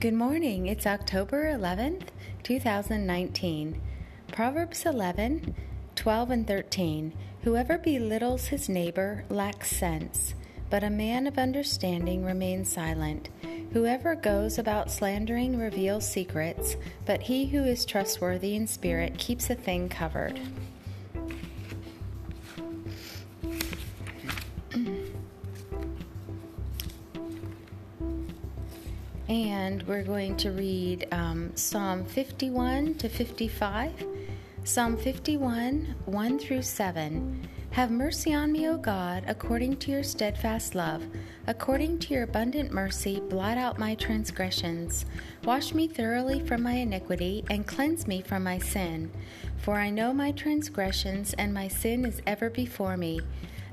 Good morning. It's October 11th, 2019. Proverbs 11, 12, and 13. Whoever belittles his neighbor lacks sense, but a man of understanding remains silent. Whoever goes about slandering reveals secrets, but he who is trustworthy in spirit keeps a thing covered. And we're going to read um, Psalm 51 to 55. Psalm 51, 1 through 7. Have mercy on me, O God, according to your steadfast love. According to your abundant mercy, blot out my transgressions. Wash me thoroughly from my iniquity, and cleanse me from my sin. For I know my transgressions, and my sin is ever before me.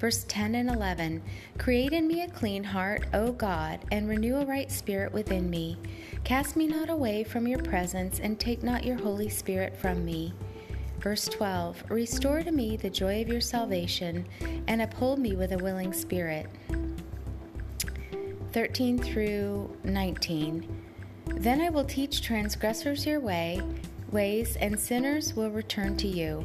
Verse 10 and 11 Create in me a clean heart, O God, and renew a right spirit within me. Cast me not away from your presence, and take not your Holy Spirit from me. Verse 12 Restore to me the joy of your salvation, and uphold me with a willing spirit. 13 through 19 Then I will teach transgressors your way ways, and sinners will return to you.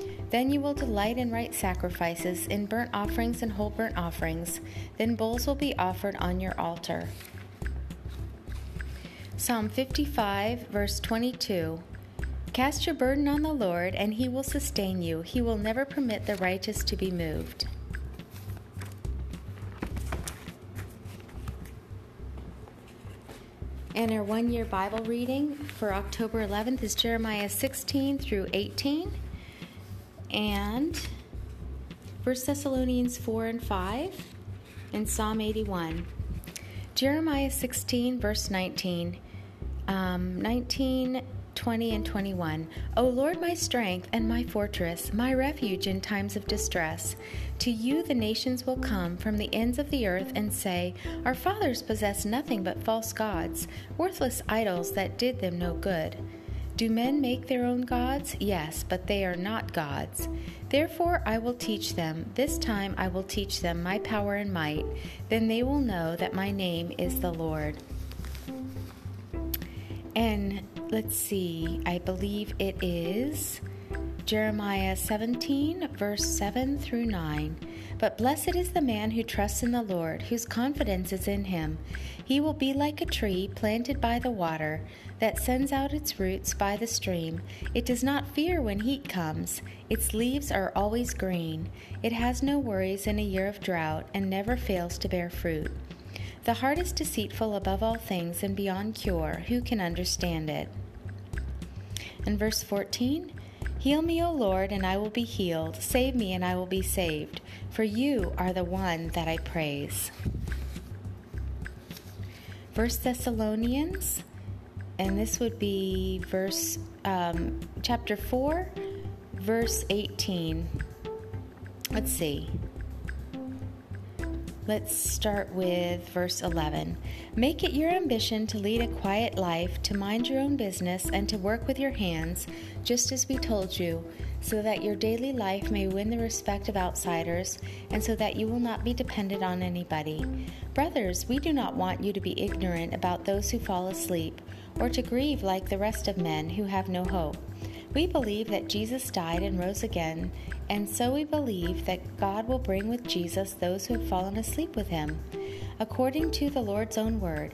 Then you will delight in right sacrifices, in burnt offerings and whole burnt offerings. Then bulls will be offered on your altar. Psalm 55, verse 22. Cast your burden on the Lord, and he will sustain you. He will never permit the righteous to be moved. And our one year Bible reading for October 11th is Jeremiah 16 through 18 and 1 Thessalonians 4 and 5 and Psalm 81. Jeremiah 16, verse 19. Um, 19 20 and 21. O Lord, my strength and my fortress, my refuge in times of distress. To you the nations will come from the ends of the earth and say, Our fathers possessed nothing but false gods, worthless idols that did them no good. Do men make their own gods? Yes, but they are not gods. Therefore I will teach them. This time I will teach them my power and might. Then they will know that my name is the Lord. And let's see, I believe it is Jeremiah 17, verse 7 through 9. But blessed is the man who trusts in the Lord, whose confidence is in him. He will be like a tree planted by the water that sends out its roots by the stream. It does not fear when heat comes. Its leaves are always green. It has no worries in a year of drought and never fails to bear fruit. The heart is deceitful above all things and beyond cure. Who can understand it? In verse 14, Heal me, O Lord, and I will be healed. Save me, and I will be saved. For you are the one that I praise. 1 Thessalonians, and this would be verse um, chapter 4, verse 18. Let's see. Let's start with verse 11. Make it your ambition to lead a quiet life, to mind your own business, and to work with your hands, just as we told you, so that your daily life may win the respect of outsiders, and so that you will not be dependent on anybody. Brothers, we do not want you to be ignorant about those who fall asleep, or to grieve like the rest of men who have no hope. We believe that Jesus died and rose again, and so we believe that God will bring with Jesus those who have fallen asleep with him. According to the Lord's own word,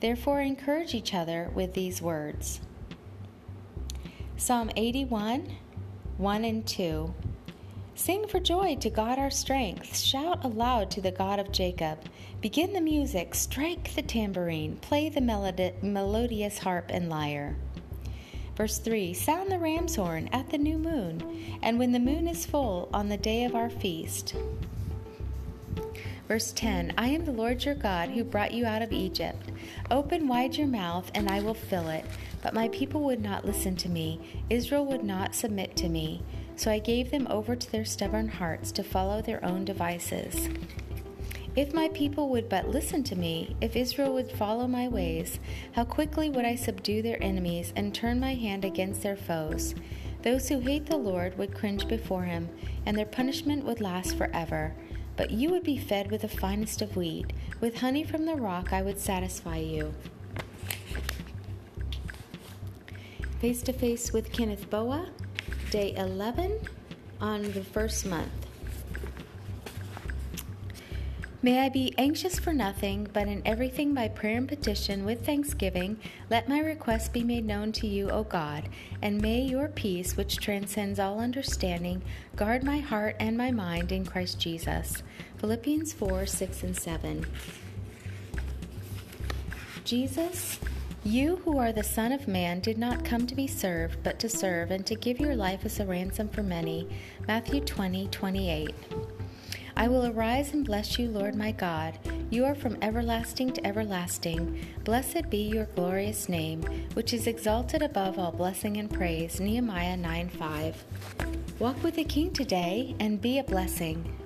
Therefore, encourage each other with these words. Psalm 81 1 and 2. Sing for joy to God our strength. Shout aloud to the God of Jacob. Begin the music, strike the tambourine, play the melodi- melodious harp and lyre. Verse 3 Sound the ram's horn at the new moon, and when the moon is full on the day of our feast. Verse 10 I am the Lord your God who brought you out of Egypt. Open wide your mouth, and I will fill it. But my people would not listen to me, Israel would not submit to me. So I gave them over to their stubborn hearts to follow their own devices. If my people would but listen to me, if Israel would follow my ways, how quickly would I subdue their enemies and turn my hand against their foes. Those who hate the Lord would cringe before him, and their punishment would last forever. But you would be fed with the finest of wheat. With honey from the rock, I would satisfy you. Face to face with Kenneth Boa, day 11 on the first month. May I be anxious for nothing, but in everything by prayer and petition with thanksgiving, let my requests be made known to you, O God, and may your peace, which transcends all understanding, guard my heart and my mind in Christ Jesus. Philippians 4 6 and 7. Jesus, you who are the Son of Man did not come to be served, but to serve, and to give your life as a ransom for many. Matthew 20 28. I will arise and bless you, Lord my God. You are from everlasting to everlasting. Blessed be your glorious name, which is exalted above all blessing and praise. Nehemiah 9 5. Walk with the King today and be a blessing.